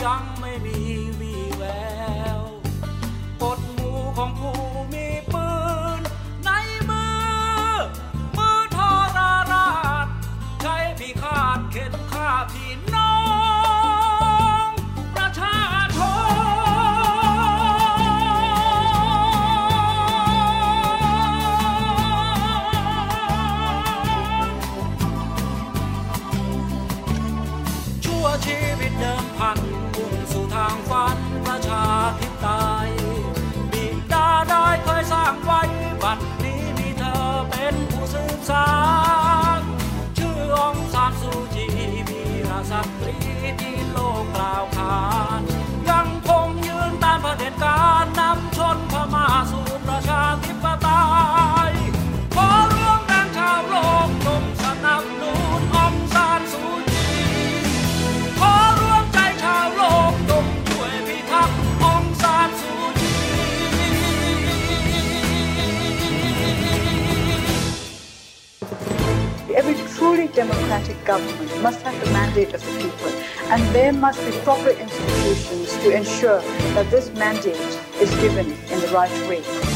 young democratic government must have the mandate of the people, and there must be proper institutions to ensure that this mandate is given in the right way.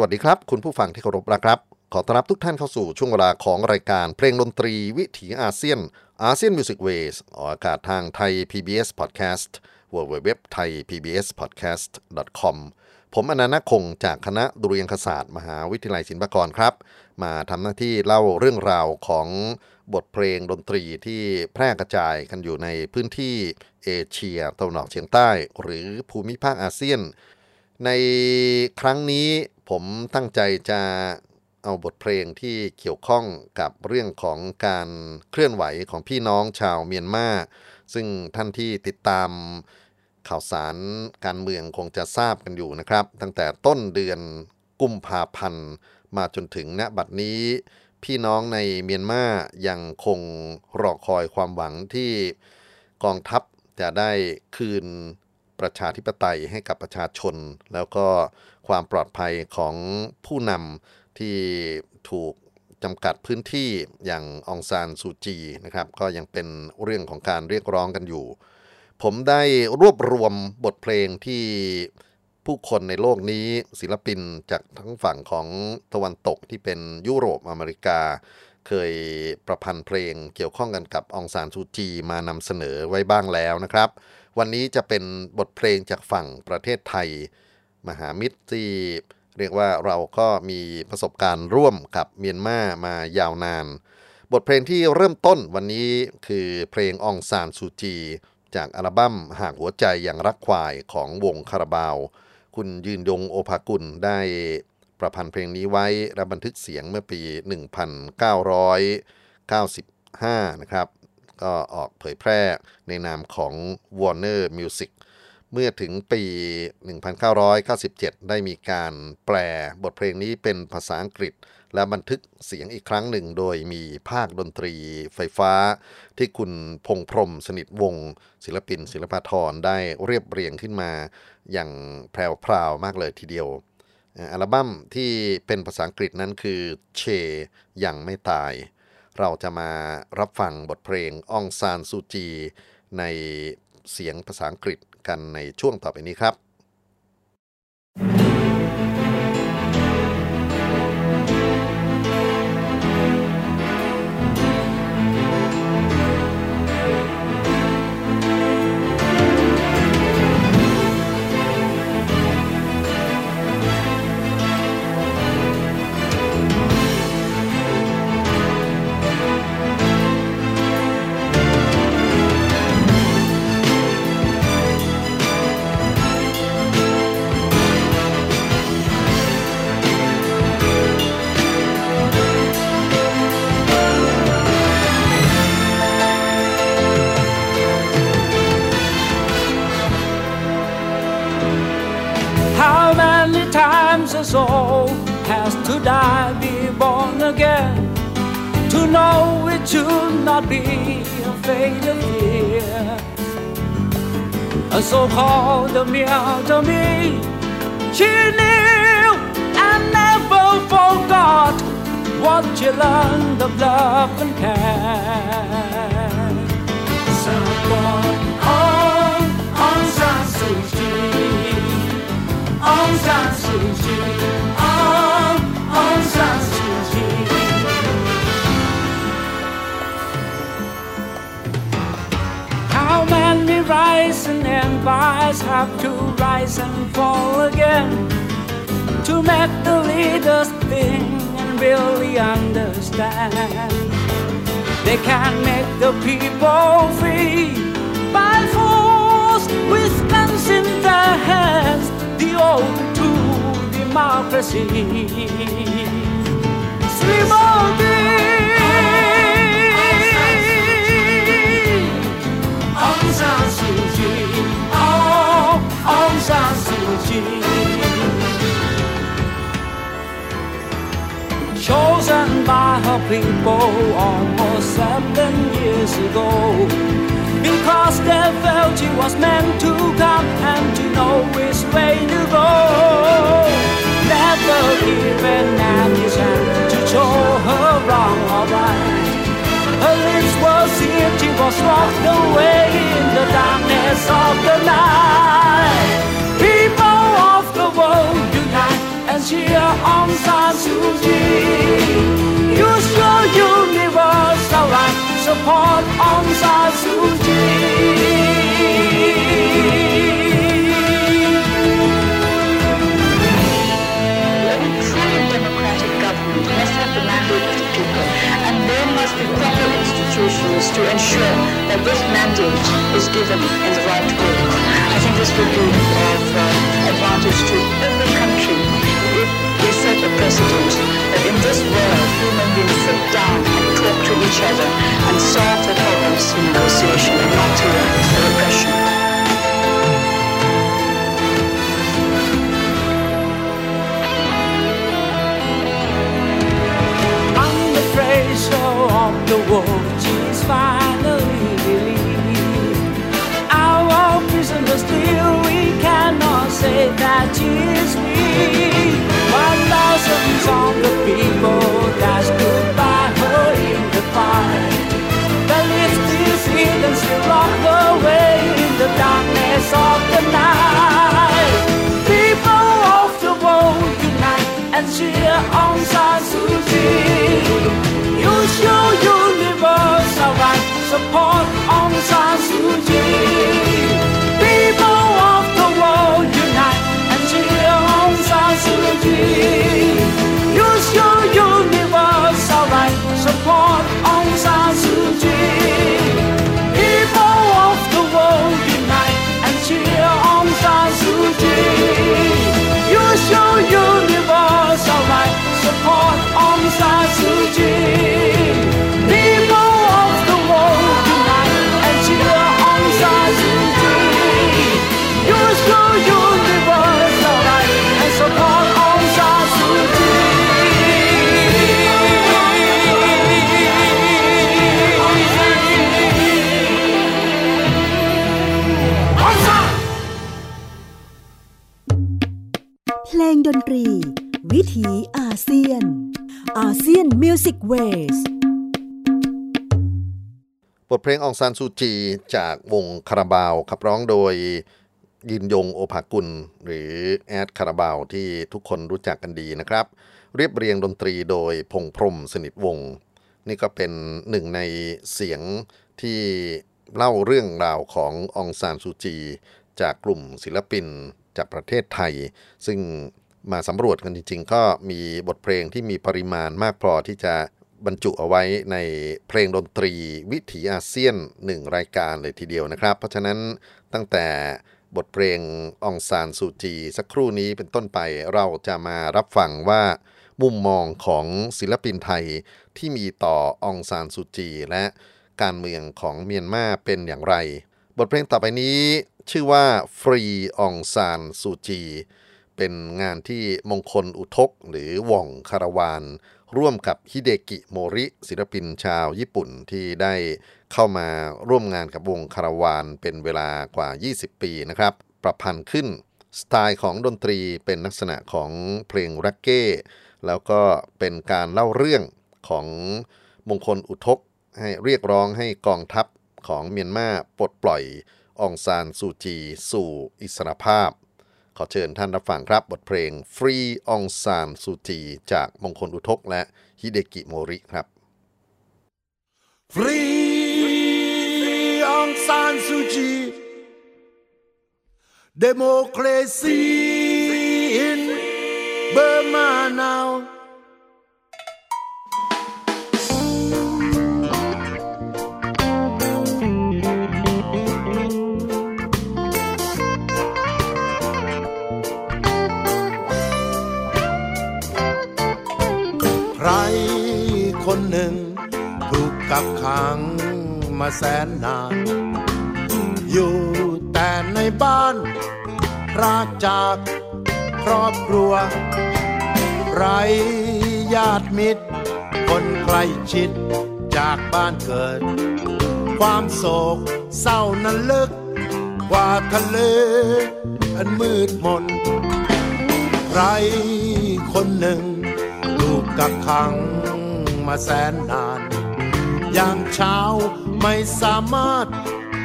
สวัสดีครับ คุณผู้ฟังที่เคารพนะครับ ขอต้อนรับทุกท่านเข้าสู่ช่วงเวลาของรายการเพลงดนตรีวิถีอาเซียน ASEAN Music Ways ออกอากาศทางไทย PBS Podcast w w w t h a i PBS Podcast com ผมอานันท์ นาคคงจากคณะดุริยางคศาสตร์ มหาวิทยาลัยศิลปากรครับ มาทำหน้าที่เล่าเรื่องราวของบทเพลงดนตรีที่แพร่กระจายกันอยู่ในพื้นที่เอเชียตะวันออกเฉียงใต้ หรือภูมิภาคอาเซียน ในครั้งนี้ ผมตั้งใจจะเอาบทเพลงที่เกี่ยวข้องกับเรื่องของการเคลื่อนไหวของพี่น้องชาวเมียนมาซึ่งท่านที่ติดตามข่าวสารการเมืองคงจะทราบกันอยู่นะครับ ตั้งแต่ต้นเดือนกุมภาพันธ์มาจนถึงณบัดนี้ พี่น้องในเมียนมายังคงรอคอยความหวังที่กองทัพจะได้คืนประชาธิปไตยให้กับประชาชน แล้วก็ความปลอดภัยของผู้นำที่ถูกจำกัดพื้นที่อย่างองซานซูจีนะครับก็ยังเป็นเรื่องของการเรียกร้องกันอยู่ ผมได้รวบรวมบทเพลงที่ผู้คนในโลกนี้ศิลปินจากทั้งฝั่งของตะวันตกที่เป็นยุโรปอเมริกา เคยประพันธ์เพลงเกี่ยวข้องกันกับองซานซูจีมานำเสนอไว้บ้างแล้วนะครับ วันนี้จะเป็นบทเพลงจากฝั่งประเทศไทย มหามิตรที่เรียกว่าเราก็มีประสบการณ์ร่วมกับเมียนมามายาวนาน บทเพลงที่เริ่มต้นวันนี้คือเพลงองซานซูจี จากอัลบั้มหากหัวใจอย่างรักควายของวงคาราบาว คุณยืนยงโอภากุลได้ประพันธ์เพลงนี้ไว้และบันทึกเสียงเมื่อปี 1995 นะครับ ก็ออกเผยแพร่ในนามของ Warner Music เมื่อถึงปี 1997 ได้มีการแปลบทเพลงนี้เป็นภาษาอังกฤษ และบันทึกเสียงอีกครั้งหนึ่ง โดยมีภาคดนตรีไฟฟ้า ที่คุณพงพรมสนิทวงศิลปินศิลปาธรได้เรียบเรียงขึ้นมาอย่างแพรวๆมากเลยทีเดียว อัลบั้มที่เป็นภาษาอังกฤษนั้นคือเชยังไม่ตาย เราจะมารับฟังบทเพลงอองซานซูจี ในเสียงภาษาอังกฤษ กันในช่วงต่อไปนี้ครับ should not be afraid of fear. A soul called Amir to me, she knew and never forgot what she learned of love and care. Someone on, on San Suu Kyi. Aung San Suu many and empires have to rise and fall again to make the leaders think and really understand? They can't make the people free by force with guns in their hands the old to democracy. Slimodi, San Suu Kyi. Chosen by her people almost seven years ago. Because they felt she was meant to come and to know which way to go. Never given chance to show her wrong or right. Her lips were sealed, she was locked away in the darkness of the night. World unite and cheer on San Suu Suji. Use your universal right, support Aung San Suu Any institutions to ensure that this mandate is given in the right way. I think this will be of uh, advantage to every country if we set a precedent that in this world human beings sit down and talk to each other and solve their problems through negotiation and not through repression. The world just leave. Music Waysบทเพลงองซานซูจี จากวงคาราบาวขับร้องโดยยืนยงโอภากุล หรือแอดคาราบาวที่ทุกคนรู้จักกันดีนะครับ เรียบเรียงดนตรีโดยพงษ์พรหมสนิทวงศ์นี่ก็เป็นหนึ่งในเสียงที่เล่าเรื่องราวขององซานซูจี จากกลุ่มศิลปินจากประเทศไทย ซึ่งมาสำรวจกันจริงๆ ก็มีบทเพลงที่มีปริมาณมากพอที่จะ บรรจุเอาไว้ในเพลงดนตรีวิถีอาเซียนหนึ่งรายการเลยทีเดียวนะครับ เพราะฉะนั้นตั้งแต่บทเพลงองซานซูจี สักครู่นี้เป็นต้นไปเราจะมารับฟังว่า มุมมองของศิลปินไทยที่มีต่อองซานซูจี และการเมืองของเมียนมาเป็นอย่างไร บทเพลงต่อไปนี้ชื่อว่าฟรีองซานซูจี เป็นงานที่มงคลอุทกหรือว่องคารวาน ร่วมกับฮิเดกิโมริ ศิลปินชาวญี่ปุ่นที่ได้เข้ามาร่วมงานกับวงคาราวานเป็นเวลากว่า 20 ปีนะครับ ประพันธ์ขึ้นสไตล์ของดนตรีเป็นลักษณะของเพลงรักเก้ แล้วก็เป็นการเล่าเรื่องของมงคลอุทก ให้เรียกร้องให้กองทัพของเมียนมาปลดปล่อยองซานซูจี สู่อิสรภาพ ขอเชิญท่านรับฟังครับบทเพลง Free องซานสุจีจากมงคลอุทกและฮิเดกิโมริครับ Free Aung San Suu Kyi. Democracy in Burma now. กักขังมาแสนนาน อยู่แต่ในบ้านรากจากครอบครัว ไรญาติมิตร คนใกล้ชิดจากบ้านเกิด ความโศกเศร้านั้นลึก กว่าทะเล อันมืดมนใครคนหนึ่งถูกกักขังมาแสนนาน อย่างเช้า ไม่สามารถ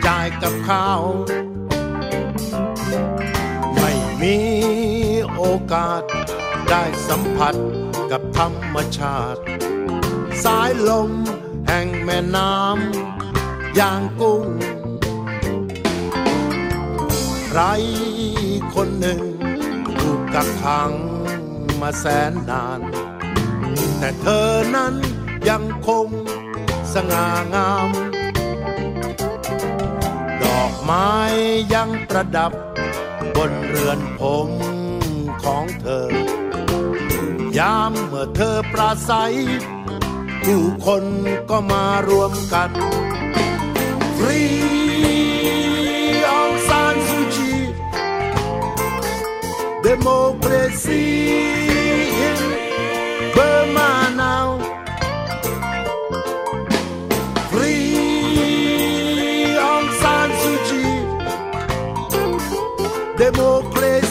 จ่ายกับข้าว ไม่มีโอกาสได้สัมผัสกับธรรมชาติ สายลมแห่งแม่น้ำอย่างกุ้ง ใครคนหนึ่งถูกกักขังมาแสนนาน แต่เธอนั้นยังคง สง่างาม ดอกไม้ยังประดับบนเรือนผมของเธอ ยามเมื่อเธอปราศัย ผู้คนก็มารวมกัน ฟรีองซานซูจี democracy in Burma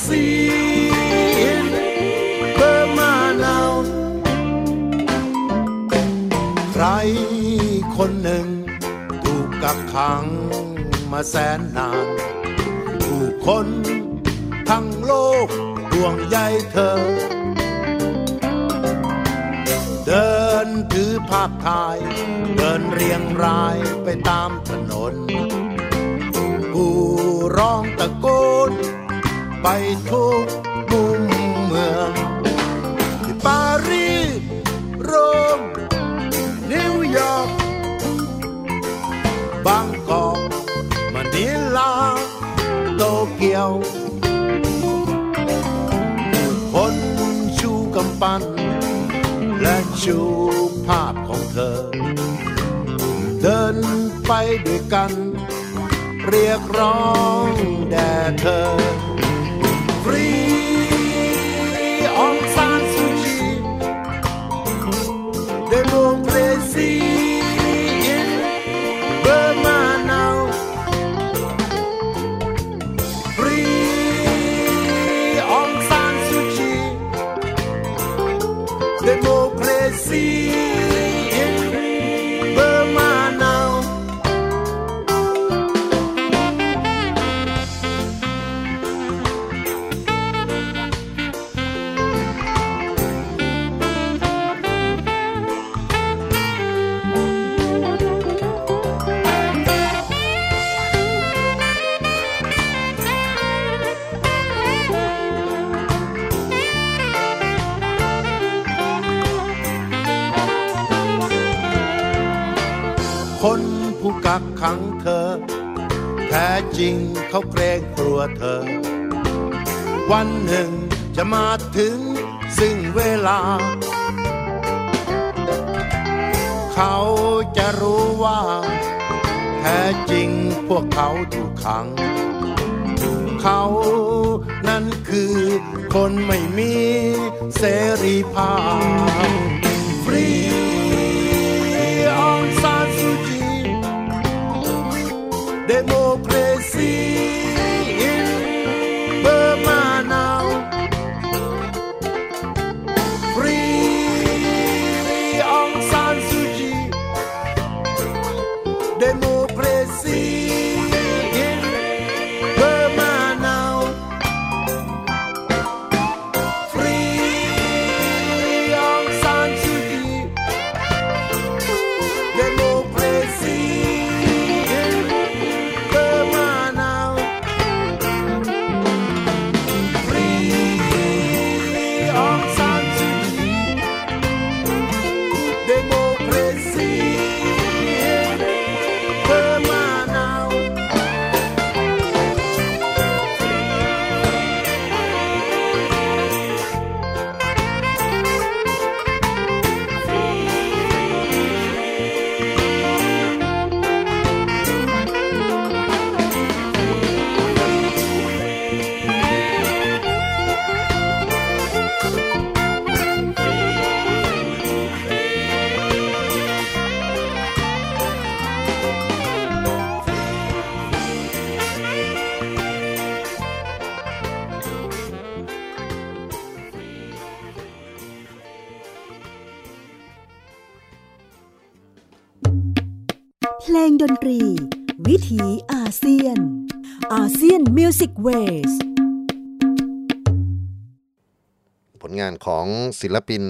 democracy in Burma now ใครคนหนึ่งถูกกักขังมาแสนนาน ผู้คนทั้งโลกห่วงใยเธอ เดินถือภาพถ่าย เดินเรียงรายไปตามถนน ผู้ร้องตะโกน ไปทุกมุมเมืองที่ปารีสโรมนิวยอร์กบางกอกมะนิลาโตเกียว คนชูกำปั้นและชูภาพของเธอ เดินไปด้วยกัน เรียกร้องแด่เธอ จริงเขาเกรงกลัวเธอ วันหนึ่งจะมาถึงซึ่งเวลา เขาจะรู้ว่า แท้จริงพวกเขาถูกขัง เขานั้นคือคนไม่มีเสรีภาพฟรี ASEAN Music Wayผลงานของศิลปิน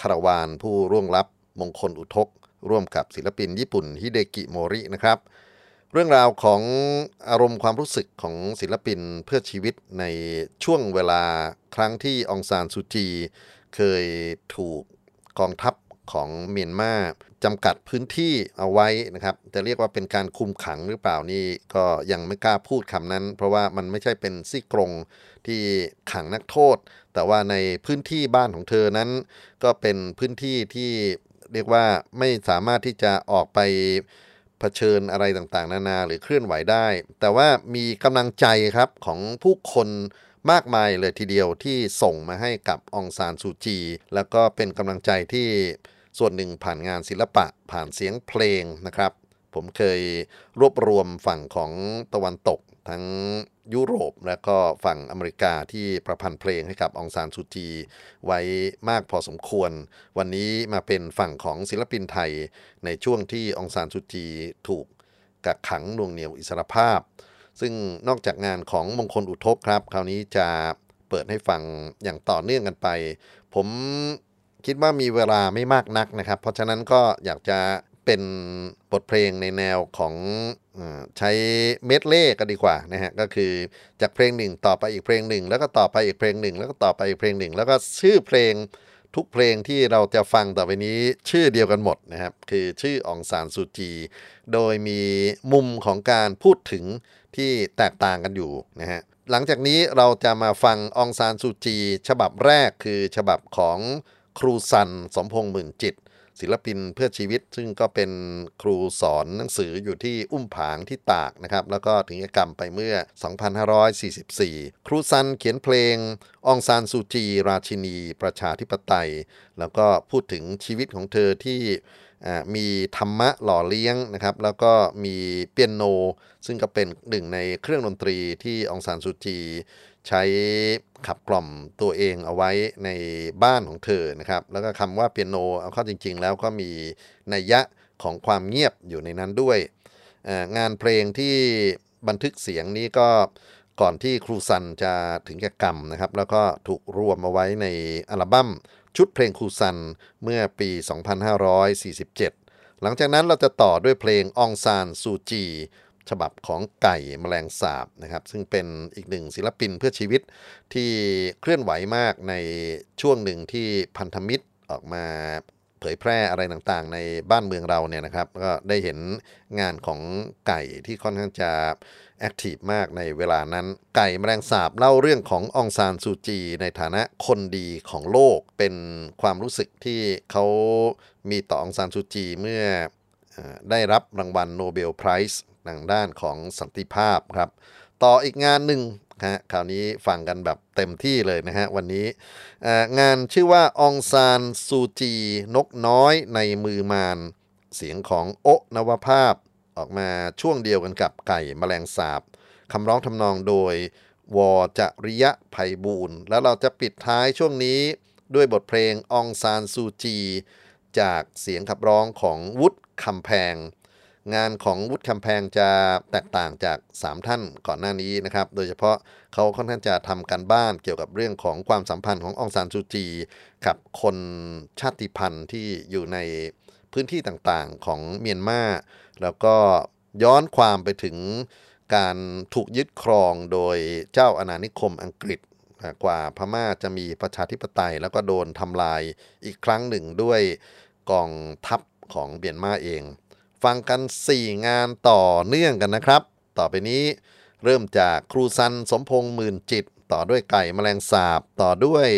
คาราวานผู้ล่วงลับมงคลอุทก ร่วมกับศิลปินญี่ปุ่นฮิเดกิโมรินะครับ เรื่องราวของอารมณ์ความรู้สึกของศิลปินเพื่อชีวิตในช่วงเวลาครั้งที่องซานซูจี เคยถูกกองทัพ ของเมียนมาจำกัดพื้นที่เอาไว้นะครับ จะเรียกว่าเป็นการคุมขังหรือเปล่านี่ก็ยังไม่กล้าพูดคำนั้น เพราะว่ามันไม่ใช่เป็นซี่กรงที่ขังนักโทษ แต่ว่าในพื้นที่บ้านของเธอนั้น ก็เป็นพื้นที่ที่เรียกว่าไม่สามารถที่จะออกไปเผชิญอะไรต่างๆ นานาหรือเคลื่อนไหวได้ แต่ว่ามีกำลังใจครับของผู้คนมากมายเลยทีเดียวที่ส่งมาให้กับองซานซูจี แล้วก็เป็นกำลังใจที่ ส่วนหนึ่งผ่านงานศิลปะผ่านเสียงเพลงนะครับ ผมเคยรวบรวมฝั่งของตะวันตกทั้งยุโรปและก็ฝั่งอเมริกาที่ประพันธ์เพลงให้กับองซานซูจี ไว้มากพอสมควร วันนี้มาเป็นฝั่งของศิลปินไทยในช่วงที่องซานซูจีถูกกักขังน่วงเหนียวอิสรภาพ ซึ่งนอกจากงานของมงคลอุทกครับ คราวนี้จะเปิดให้ฟังอย่างต่อเนื่องกันไป ผม คิดว่ามีเวลาไม่มากนักนะครับ เพราะฉะนั้นก็อยากจะเป็นบทเพลงในแนวของใช้เมดเล่ก็ดีกว่านะฮะก็คือจากเพลงหนึ่งต่อไปอีกเพลงหนึ่ง แล้วก็ต่อไปอีกเพลงหนึ่ง แล้วก็ต่อไปอีกเพลงหนึ่ง แล้วก็ชื่อเพลงทุกเพลงที่เราจะฟังต่อไปนี้ชื่อเดียวกันหมดนะครับ คือชื่อองซานซูจี โดยมีมุมของการพูดถึงที่แตกต่างกันอยู่นะฮะหลังจากนี้เราจะมาฟังองซานซูจี ฉบับแรกคือฉบับของ ครูซันสมพงษ์หมื่นจิต ศิลปินเพื่อชีวิต ซึ่งก็เป็นครูสอนหนังสืออยู่ที่อุ้มผางที่ตากนะครับ แล้วก็ถึงกรรมไปเมื่อ 2544 ครูซันเขียนเพลงองซานซูจี ราชินี ประชาธิปไตย แล้วก็พูดถึงชีวิตของเธอที่มีธรรมะหล่อเลี้ยงนะครับ แล้วก็มีเปียโน ซึ่งก็เป็นหนึ่งในเครื่องดนตรีที่องซานซูจี ใช้ขับกล่อมตัวเองเอาไว้ในบ้านของเธอนะครับ แล้วก็คำว่าเปียโนเอาเข้าจริง ๆ แล้วก็มีนัยยะของความเงียบอยู่ในนั้นด้วย งานเพลงที่บันทึกเสียงนี้ก็ก่อนที่ครูซันจะถึงแก่กรรมนะครับ แล้วก็ถูกรวมมาไว้ในอัลบั้มชุดเพลงครูซันเมื่อปี 2547 หลังจากนั้นเราจะต่อด้วยเพลงองซานซูจี ฉบับของไก่แมลงสาบนะครับ ซึ่งเป็นอีกหนึ่งศิลปินเพื่อชีวิตที่เคลื่อนไหวมากในช่วงหนึ่งที่พันธมิตรออกมาเผยแพร่อะไรต่างๆ ในบ้านเมืองเราเนี่ยนะครับ ก็ได้เห็นงานของไก่ที่ค่อนข้างจะแอคทีฟมากในเวลานั้น ไก่แมลงสาบเล่าเรื่องขององซานซูจี ในฐานะคนดีของโลกเป็นความรู้สึกที่เขามีต่อองซานซูจีเมื่อได้รับรางวัลโนเบลไพรส์ ทางด้านของสันติภาพครับ ต่ออีกงานหนึ่งฮะคราวนี้ฟังกันแบบเต็มที่เลยนะฮะวันนี้งานชื่อว่าองซานซูจีนกน้อยในมือมาน เสียงของโอนวภาพออกมาช่วงเดียวกันกับไก่แมลงสาบคำร้องทำนองโดยวอจริยะไพบูลแล้วเราจะปิดท้ายช่วงนี้ด้วยบทเพลงองซานซูจี จากเสียงขับร้องของวุฒิคำแพง งานของวุฒิคำแพงจะแตกต่างจาก 3 ท่านก่อนหน้านี้นะครับ โดยเฉพาะเขาค่อนข้างจะทำการบ้านเกี่ยวกับเรื่องของความสัมพันธ์ขององซานซูจี กับคนชาติพันธุ์ที่อยู่ในพื้นที่ต่างๆของเมียนมา แล้วก็ย้อนความไปถึงการถูกยึดครองโดยเจ้าอาณานิคมอังกฤษกว่าพม่าจะมีประชาธิปไตย แล้วก็โดนทำลายอีกครั้งหนึ่งด้วยกองทัพของเมียนมาเอง ฟังกัน 4 งานต่อเนื่องกันนะครับ ต่อไปนี้เริ่มจากครูซันสมพงษ์หมื่นจิต ต่อด้วยไก่แมลงสาบ ต่อด้วย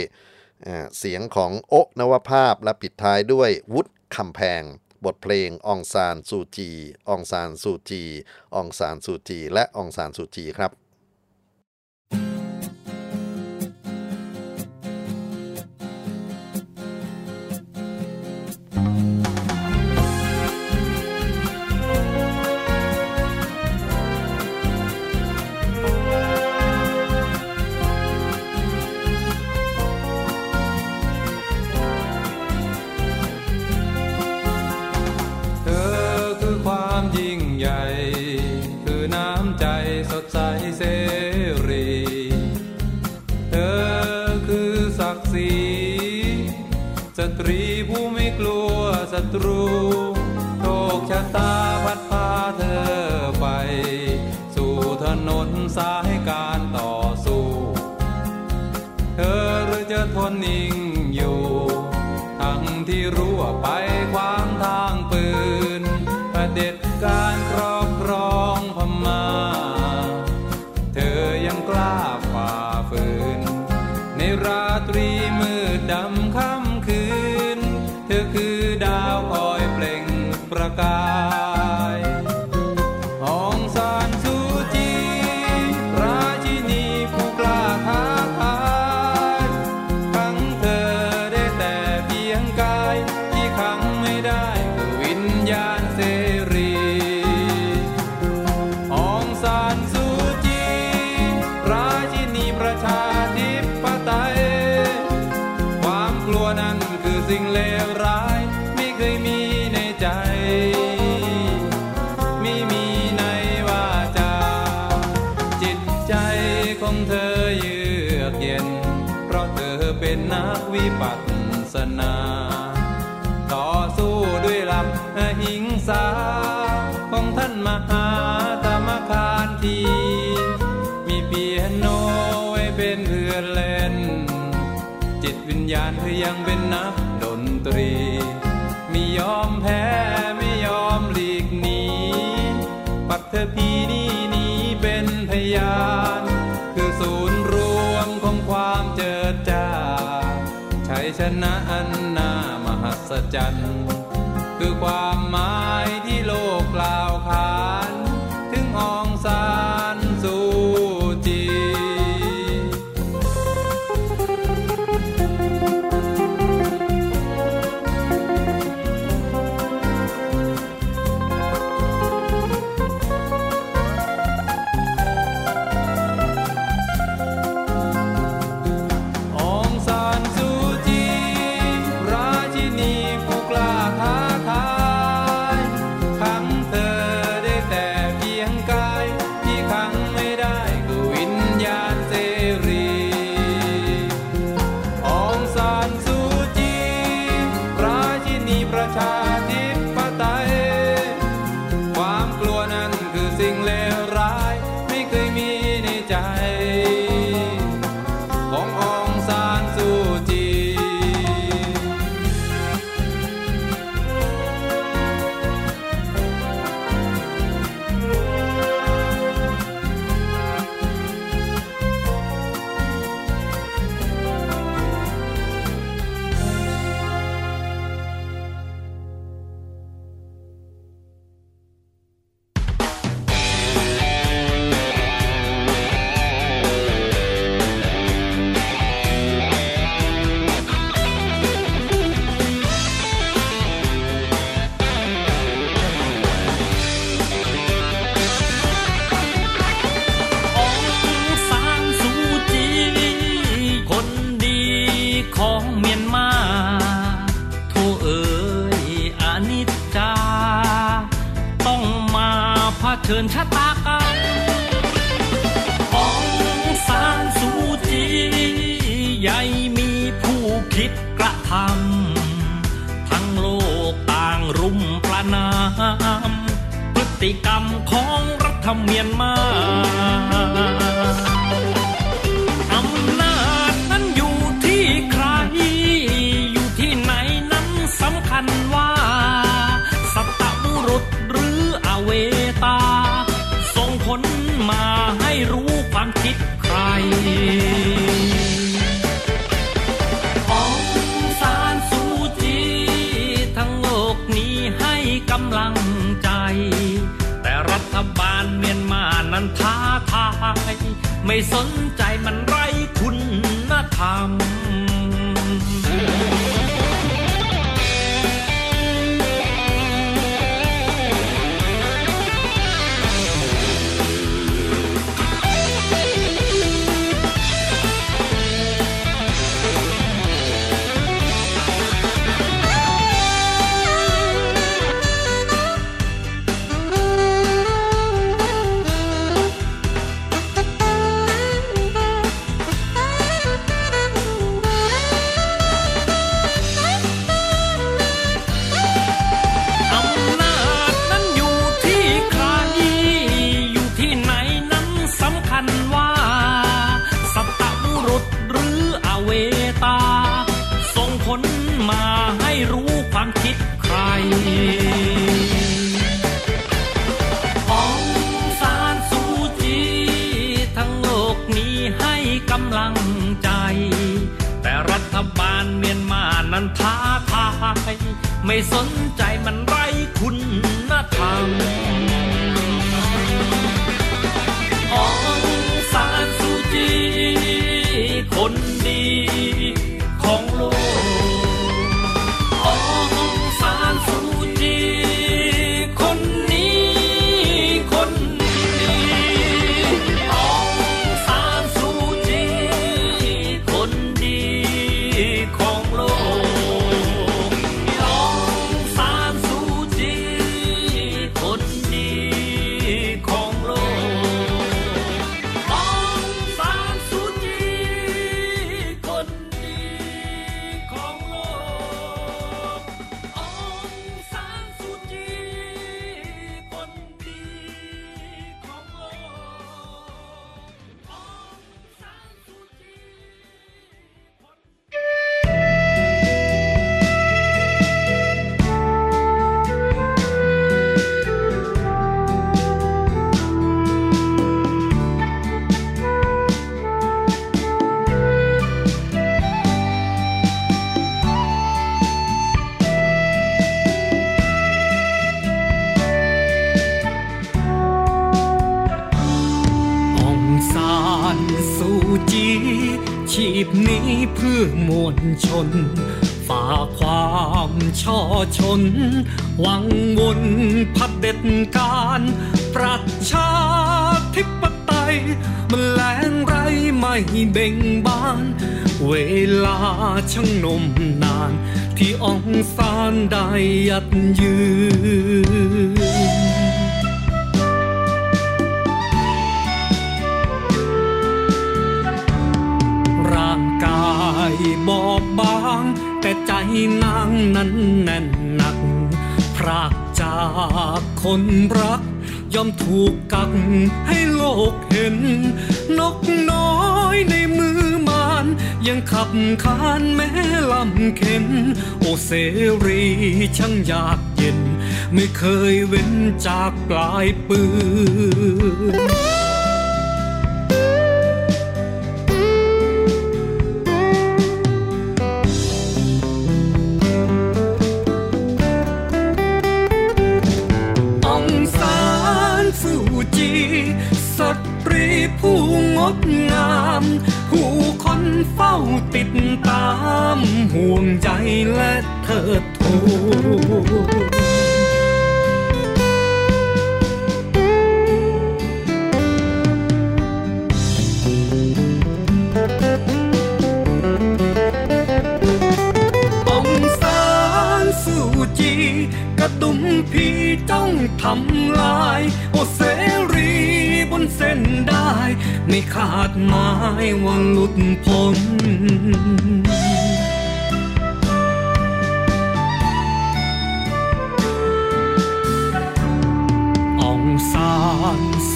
เสียงของโอนวภาพและปิดท้ายด้วยวุฒิคำแพง บทเพลงองซานซูจีองซานซูจีองซานซูจี และองซานซูจีครับ sky. ยังเป็นนักดนตรี ไม่ยอมแพ้ไม่ยอมหลีกหนีปักเธอพีนี่นี้เป็นพยาน คือศูนย์รวมของความเจิดจ้าชัยชนะอันน่ามหัศจรรย์ คือความหมายที่โลกกล่าว ยัดยืนร่างกายบอบบาง แต่ใจนางนั้นแน่นหนัก พรากจากคนรักยอมถูกกักให้โลกเห็น นกน้อยในมือมา นยังขับคานแม้ลำเข็น โอเสรีช่างอยากเย็น ไม่เคยเว้นจากปลายปืน องซานสูจี กระดุมพีจ้องทำลาย โอเสรีบนเส้นได้ ไม่ขาดหมายว่าหลุดพ้น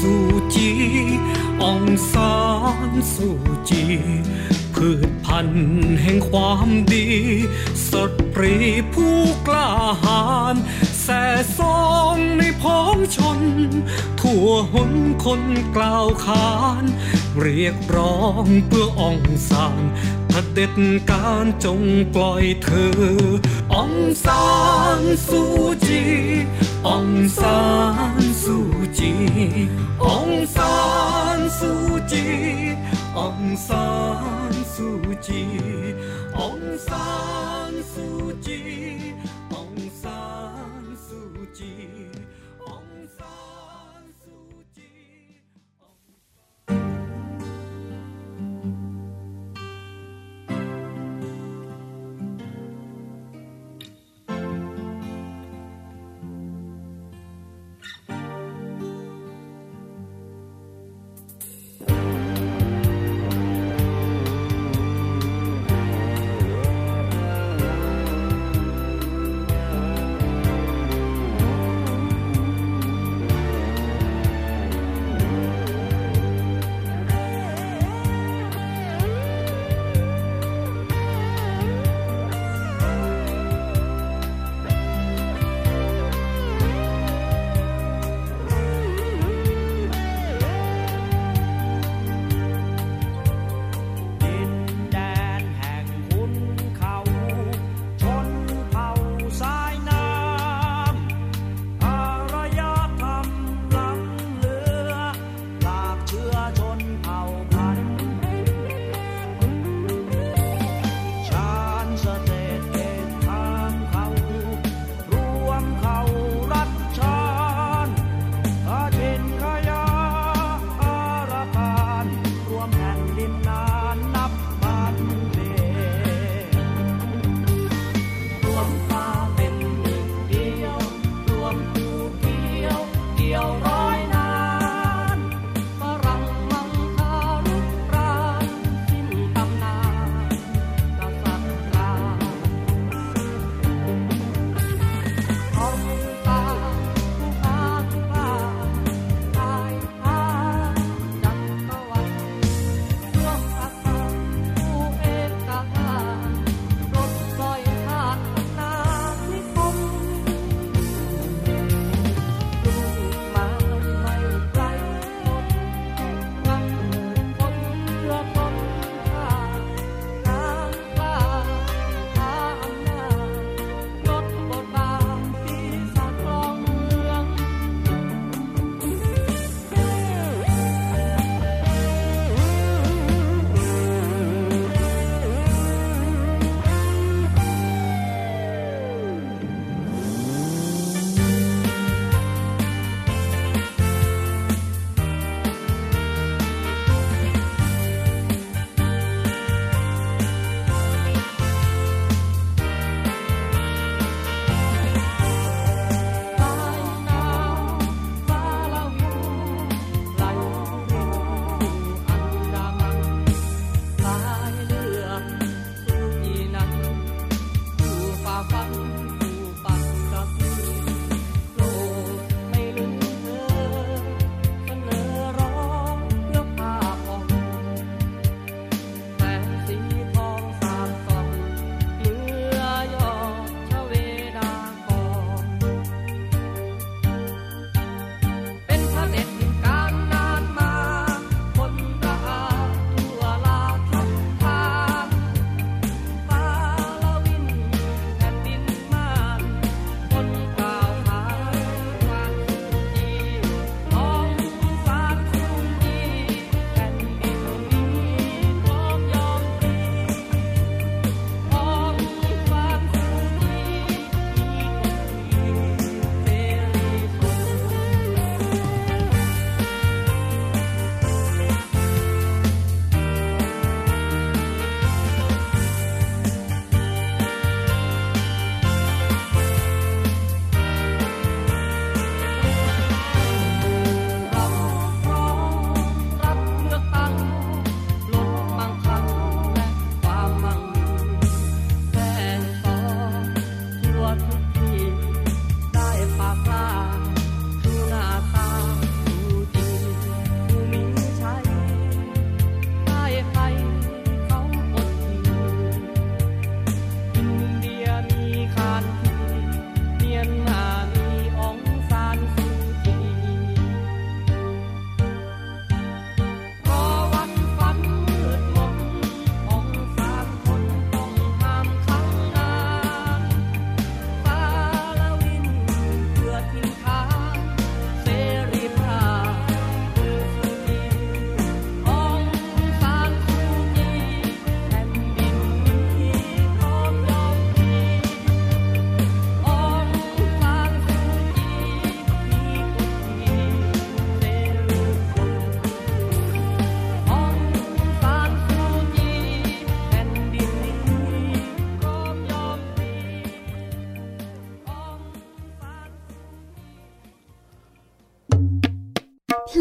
ซูจีองซานสูจี พืชพันธุ์แห่งความดี สตรีผู้กล้าหาญแส่ซองในพ้องชน ทั่วหนคนกล่าวขาน เรียกร้องเพื่อองซานเด็จการจงปล่อยเธอองซานสูจีองซาน ជីអង្គសានស៊ូជីអង្គសានស៊ូជីអង្គសានស៊ូ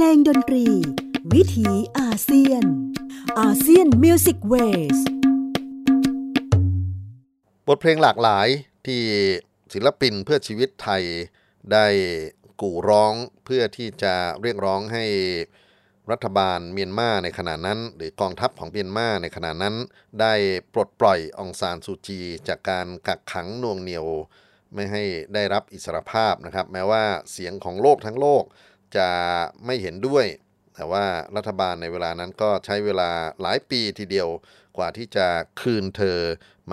เพลงดนตรี วิถีอาเซียน ASEAN Music Waysบทเพลงหลากหลายที่ศิลปินเพื่อชีวิตไทยได้กู่ร้องเพื่อที่จะเรียกร้องให้รัฐบาลเมียนมาในขณะนั้น หรือกองทัพของเมียนมาในขณะนั้น ได้ปลดปล่อยองซานซูจี จากการกักขังหน่วงเหนี่ยว ไม่ให้ได้รับอิสรภาพนะครับ แม้ว่าเสียงของโลกทั้งโลก จะไม่เห็นด้วย แต่ว่ารัฐบาลในเวลานั้นก็ใช้เวลาหลายปีทีเดียวกว่าที่จะคืนเธอ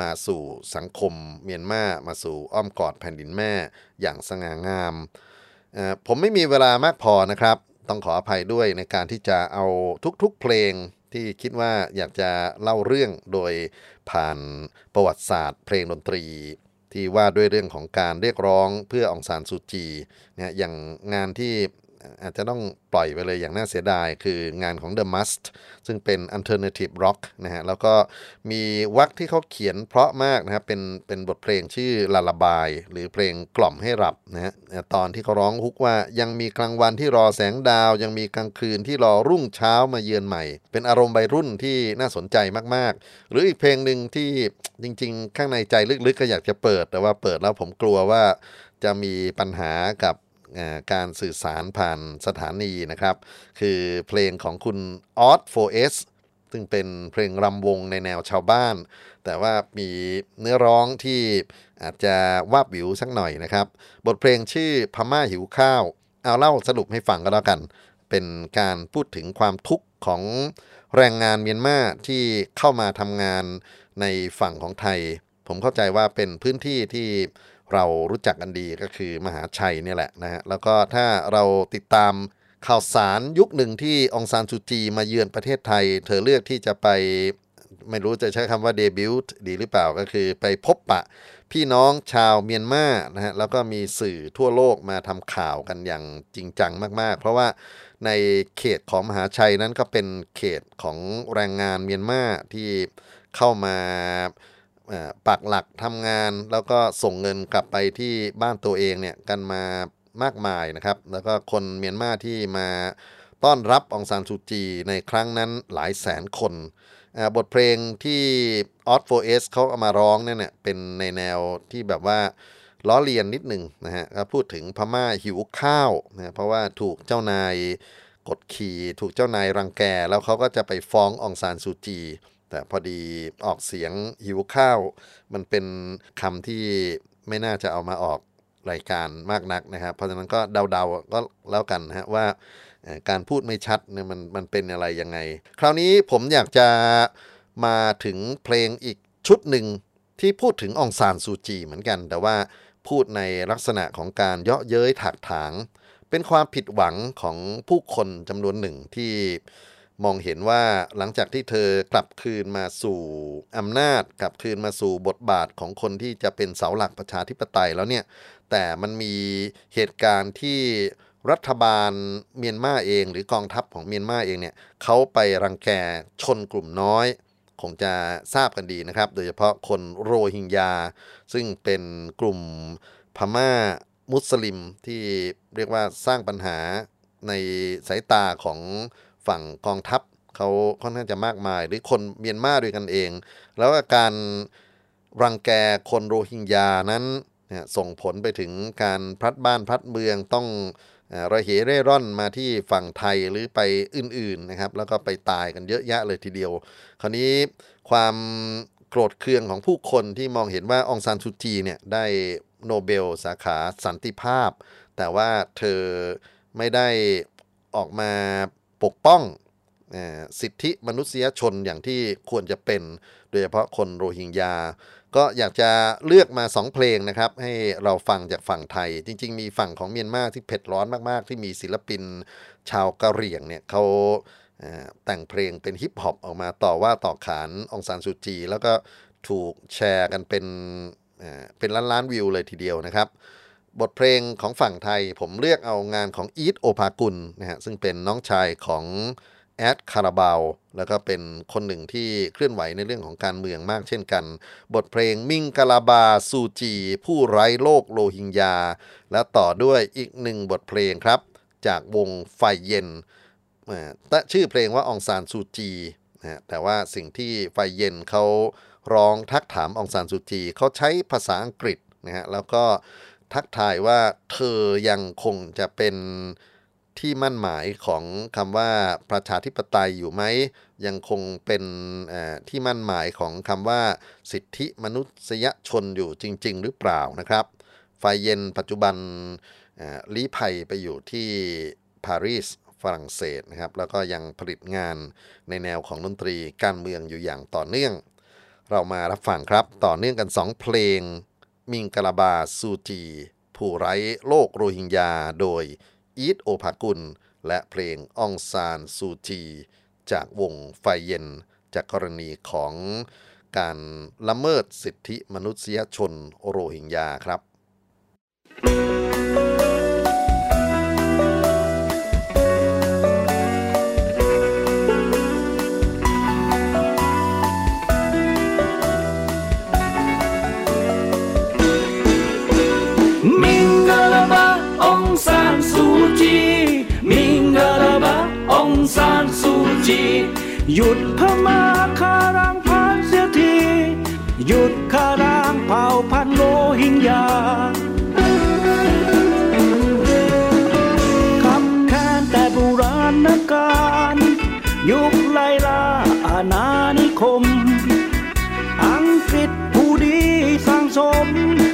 มาสู่สังคมเมียนมามาสู่อ้อมกอดแผ่นดินแม่อย่างสง่างาม ผมไม่มีเวลามากพอนะครับ ต้องขออภัยด้วยในการที่จะเอาทุกๆเพลงที่คิดว่าอยากจะเล่าเรื่องโดยผ่านประวัติศาสตร์ เพลงดนตรี ที่ว่าด้วยเรื่องของการเรียกร้องเพื่อองซานซูจีเนี่ยอย่างงานที่ อาจจะต้องปล่อยไปเลยอย่างน่าเสียดาย คืองานของ The Must ซึ่งเป็น alternative rock นะฮะแล้วก็มีวักที่เขาเขียนเพราะมากนะครับเป็นเป็นบทเพลงชื่อลาลาบาย หรือเพลงกล่อมให้หลับนะฮะตอนที่เขาร้องฮุกว่ายังมีกลางวันที่รอแสงดาว ยังมีกลางคืนที่รอรุ่งเช้ามาเยือนใหม่ เป็นอารมณ์วัยรุ่นที่น่าสนใจมากๆ หรืออีกเพลงหนึ่งที่จริง ๆ ข้างในใจลึกๆก็อยากจะเปิดแต่ว่าเปิดแล้วผมกลัวว่าจะมีปัญหากับ การสื่อสารผ่านสถานีนะครับ คือเพลงของคุณออส 4S ซึ่งเป็นเพลงรำวงในแนวชาวบ้าน แต่ว่ามีเนื้อร้องที่อาจจะวาบวิวสักหน่อยนะครับ บทเพลงชื่อพม่าหิวข้าว เอาเล่าสรุปให้ฟังก็แล้วกัน เป็นการพูดถึงความทุกข์ของแรงงานเมียนมาที่เข้ามาทำงานในฝั่งของไทย ผมเข้าใจว่าเป็นพื้นที่ที่ เรารู้จักกันดีก็คือมหาชัยเนี่ยแหละนะฮะแล้วก็ถ้าเราติดตามข่าวสารยุคหนึ่งที่องซานซูจีมาเยือนประเทศไทย เธอเลือกที่จะไปไม่รู้จะใช้คำว่าเดบิวต์ดีหรือเปล่าก็คือไปพบปะ พี่น้องชาวเมียนมานะฮะแล้วก็มีสื่อทั่วโลกมาทำข่าวกันอย่างจริงจังมากๆ เพราะว่าในเขตของมหาชัยนั้นก็เป็นเขตของแรงงานเมียนมาที่เข้ามา ปักหลักทำงาน แล้วก็ส่งเงินกลับไปที่บ้านตัวเองเนี่ยกันมามากมายนะครับ แล้วก็คนเมียนมาที่มาต้อนรับองซานซูจีในครั้งนั้นหลายแสนคนบทเพลงที่ออ 4S เอสเขาเอามาร้องเนี่ยเนี่ย เป็นในแนวที่แบบว่าล้อเลียนนิดหนึ่งนะฮะก็พูดถึงพม่าหิวข้าวนะเพราะว่าถูกเจ้านายกดขี่ ถูกเจ้านายรังแก แล้วเขาก็จะไปฟ้ององซานซูจี แต่พอดีออกเสียงหิวข้าว มันเป็นคำที่ไม่น่าจะเอามาออกรายการมากนักนะครับ เพราะฉะนั้นก็เดาๆก็แล้วกันนะฮะว่าการพูดไม่ชัดเนี่ยมันมันเป็นอะไรยังไง คราวนี้ผมอยากจะมาถึงเพลงอีกชุดหนึ่งที่พูดถึงองซานซูจีเหมือนกัน แต่ว่าพูดในลักษณะของการเยาะเย้ยถากถาง เป็นความผิดหวังของผู้คนจำนวนหนึ่งที่ มองเห็นว่าหลังจากที่เธอกลับคืนมาสู่อำนาจ กลับคืนมาสู่บทบาทของคนที่จะเป็นเสาหลักประชาธิปไตยแล้วเนี่ยแต่มันมีเหตุการณ์ที่รัฐบาลเมียนมาเอง หรือกองทัพของเมียนมาเองเนี่ยเขาไปรังแกชนกลุ่มน้อยคงจะทราบกันดีนะครับ โดยเฉพาะคนโรฮิงญา ซึ่งเป็นกลุ่มพม่ามุสลิมที่เรียกว่าสร้างปัญหาในสายตาของ ฝั่งกองทัพเขาค่อนข้างจะมากมาย หรือคนเมียนมาด้วยกันเอง แล้วก็การรังแกคนโรฮิงญานั้นส่งผลไปถึงการพลัดบ้านพลัดเมืองต้องเอ่อระเหเร่ร่อนมาที่ฝั่งไทยหรือไปอื่นๆนะครับ แล้วก็ไปตายกันเยอะแยะเลยทีเดียว คราวนี้ความโกรธเคืองของผู้คนที่มองเห็นว่าองซานซูจีเนี่ยได้โนเบลสาขาสันติภาพ แต่ว่าเธอไม่ได้ออกมา ปกป้องสิทธิมนุษยชนอย่างที่ควรจะเป็น โดยเฉพาะคนโรฮิงญา ก็อยากจะเลือกมา 2 เพลงนะครับ ให้เราฟังจากฝั่งไทย จริง ๆ มีฝั่งของเมียนมาที่เผ็ดร้อนมากๆ ที่มีศิลปินชาวกะเหรี่ยงเนี่ยเขาแต่งเพลงเป็นฮิปฮอปออกมาต่อว่าต่อขานองซานซูจี แล้วก็ถูกแชร์กันเป็นเอ่อเป็นล้านๆวิวเลยทีเดียวนะครับ บทเพลงของฝั่งไทยผมเลือกเอางานของอี๊ดโอภากุลนะฮะซึ่งเป็นน้องชายของแอดคาราบาวแล้วก็เป็นคนหนึ่งที่เคลื่อนไหวในเรื่องของการเมืองมากเช่นกัน บทเพลงมิงกาลาบาซูจี ผู้ไร้โลกโลหิงญาและต่อด้วยอีกหนึ่งบทเพลงครับ จากวงไฟเย็นต่ชื่อเพลงว่าองซานซูจีนะฮะแต่ว่าสิ่งที่ไฟเย็นเขาร้องทักถามองซานซูจีเขาใช้ภาษาอังกฤษนะฮะแล้วก็ ทักทายว่าเธอยังคงจะเป็นที่มั่นหมายของคำว่าประชาธิปไตยอยู่ไหม ยังคงเป็นที่มั่นหมายของคำว่า สิทธิมนุษยชนอยู่จริง ๆ หรือเปล่านะครับไฟเย็นปัจจุบันลี้ภัยไปอยู่ที่ปารีสฝรั่งเศสนะครับ แล้วก็ยังผลิตงานในแนวของดนตรีการเมืองอยู่อย่างต่อเนื่อง เรามารับฟังครับต่อเนื่องกัน 2 เพลง มิงกลาบาซูจี ผู้ไร้โลกโรฮิงญา โดยอีทโอภากุล และเพลงองซานซูจี จากวงไฟเย็น จากกรณีของการละเมิดสิทธิมนุษยชนโรฮิงญาครับมิง กะลาบะองซานซูจีมิงกะลาบะองซานซูจีหยุดพม่าคารังพันเสียที หยุดคารางเผ่าพันโรฮิงญาขับแค้นแต่โบราณการยุคไลลาอาณานิคม อังกฤษผู้ดีสร้างสม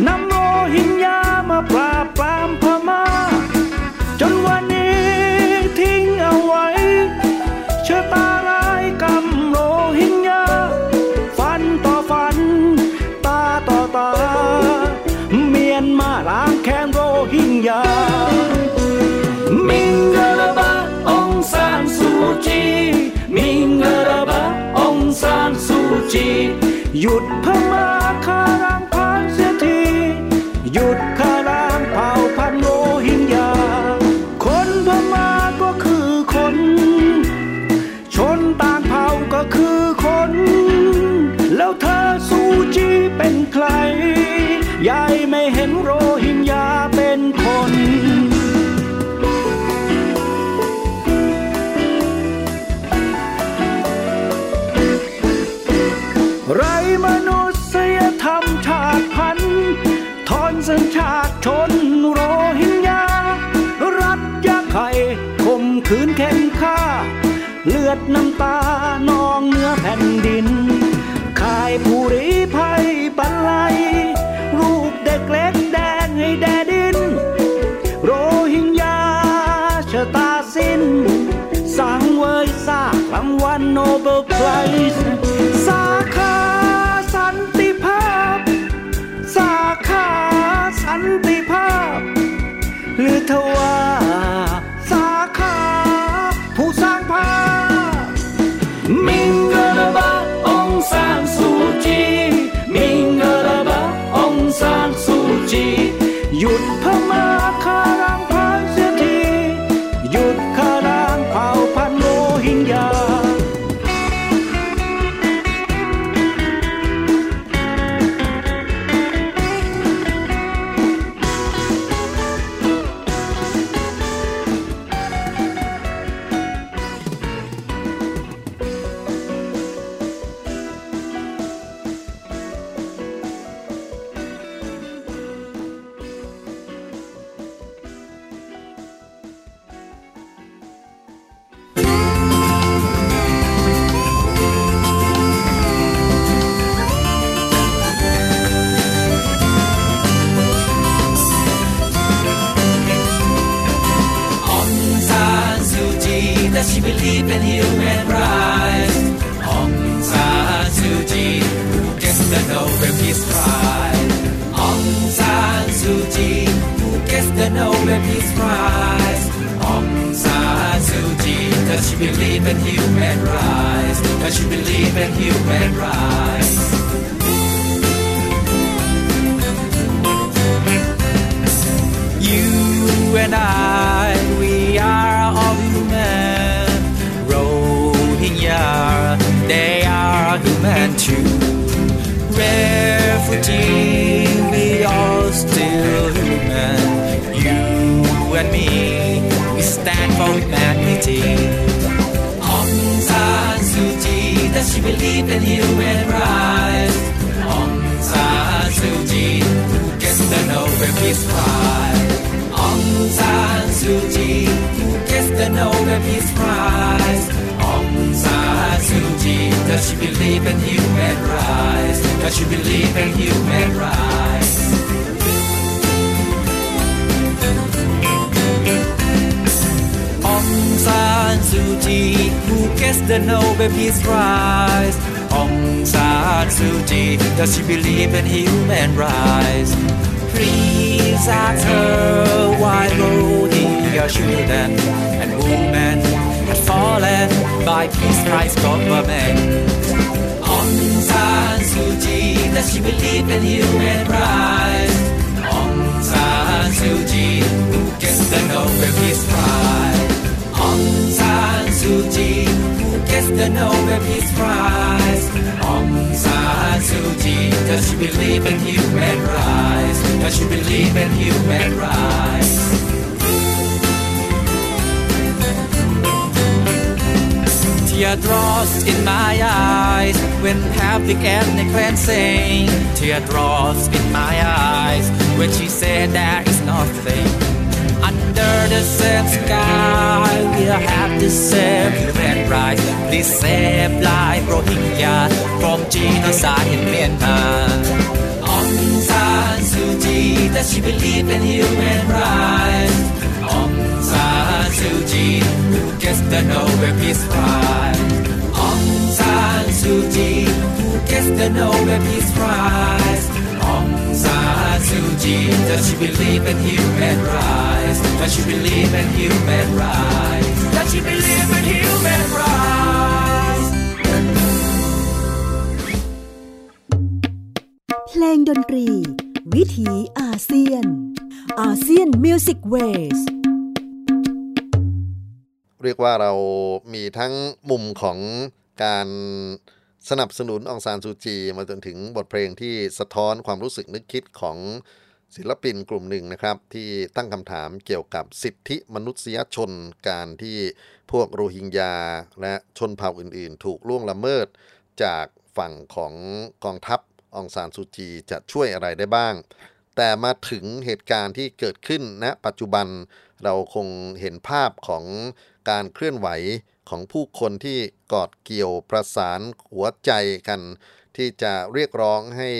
น้ำ โรฮิงญามาปราบปรามพม่า จนวันนี้ทิ้งเอาไว้เชะตาร้ายกรรมโรฮิงญาฟันต่อฟัน ตาต่อตา เมียนมาล้างแค้นโรฮิงญามิงกะบะองซานซูจี มิงกะบะองซานซูจี หยุดพม่าคารัง หยุด น women had fallen by peace prize government. Aung San Suu Kyi, does she believe in human rights? Aung San Suu Kyi, who gets the Nobel Peace Prize? Aung San Suu Kyi, who gets the Nobel Peace Prize? Aung San Suu Kyi, does she believe in human rights? Does she believe in human rights? Teardrops in my eyes when having ethnic cleansing. Teardrops in my eyes when she said there is nothing. Under the same sky, we'll have the same human rights. Please save life Rohingya from genocide in Myanmar. Aung San Suu Kyi, does she believe in human rights? Aung San Suu Kyi, who gets the Nobel Peace Prize? Aung San Suu Kyi, who gets the Nobel Peace Prize? Aung San Suu Kyi, does she believe in human rights? Does she believe in human rights? Does she believe in human rights? เพลงดนตรี วิถีอาเซียนอาเซียนมิวสิกเวส์ เรียกว่าเรามีทั้งมุมของการสนับสนุนองซานซูจี มาจนถึงบทเพลงที่สะท้อนความรู้สึกนึกคิดของศิลปินกลุ่มหนึ่งนะครับ ที่ตั้งคำถามเกี่ยวกับสิทธิมนุษยชนการที่พวกโรฮิงญาและชนเผ่าอื่นๆ ถูกล่วงละเมิด จากฝั่งของกองทัพองซานซูจีจะช่วยอะไรได้บ้าง แต่มาถึงเหตุการณ์ที่เกิดขึ้นณปัจจุบันเราคงเห็นภาพของ การเคลื่อนไหวของผู้คนที่กอดเกี่ยวประสานหัวใจกัน ที่จะเรียกร้องให้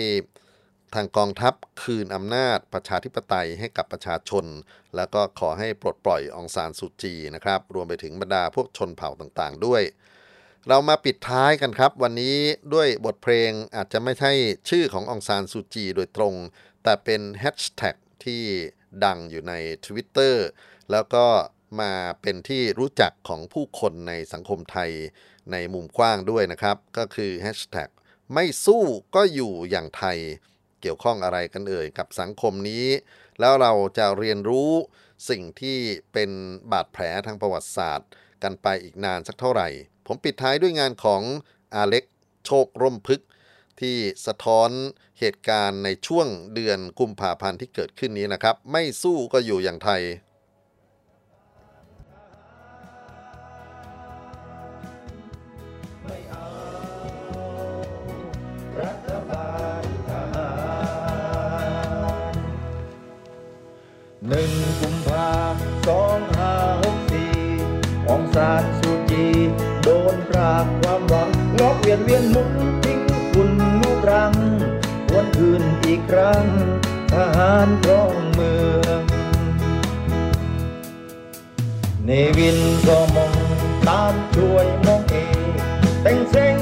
ทางกองทัพคืนอำนาจประชาธิปไตยให้กับประชาชน แล้วก็ขอให้ปลดปล่อยองซานสุจีนะครับ รวมไปถึงบรรดาพวกชนเผ่าต่างๆ ด้วย เรามาปิดท้ายกันครับ วันนี้ด้วยบทเพลงอาจจะไม่ใช่ชื่อขององซานซูจีโดยตรง แต่เป็นแฮชแท็กที่ดังอยู่ใน Twitter แล้วก็ มาเป็นที่รู้จักของผู้คนในสังคมไทยในมุมกว้างด้วยนะครับ ก็คือแฮชแท็กไม่สู้ก็อยู่อย่างไทย เกี่ยวข้องอะไรกันเอ่ยกับสังคมนี้ แล้วเราจะเรียนรู้สิ่งที่เป็นบาดแผลทางประวัติศาสตร์ กันไปอีกนานสักเท่าไหร่ ผมปิดท้ายด้วยงานของอาเล็กโชคร่มพึก ที่สะท้อนเหตุการณ์ในช่วงเดือนกุมภาพันธ์ที่เกิดขึ้นนี้นะครับ ไม่สู้ก็อยู่อย่างไทย หนึ่งกุมภาสองห้าหกสี่องศาสุจี โดนปรากความหวังลอกเวียนเวียนหมุนทิ้งคุณลูกรังวนคืนอีกครั้ง ทหารครองเมืองเนวินก็มองตามช่วยมองเองแต่งเซ็ง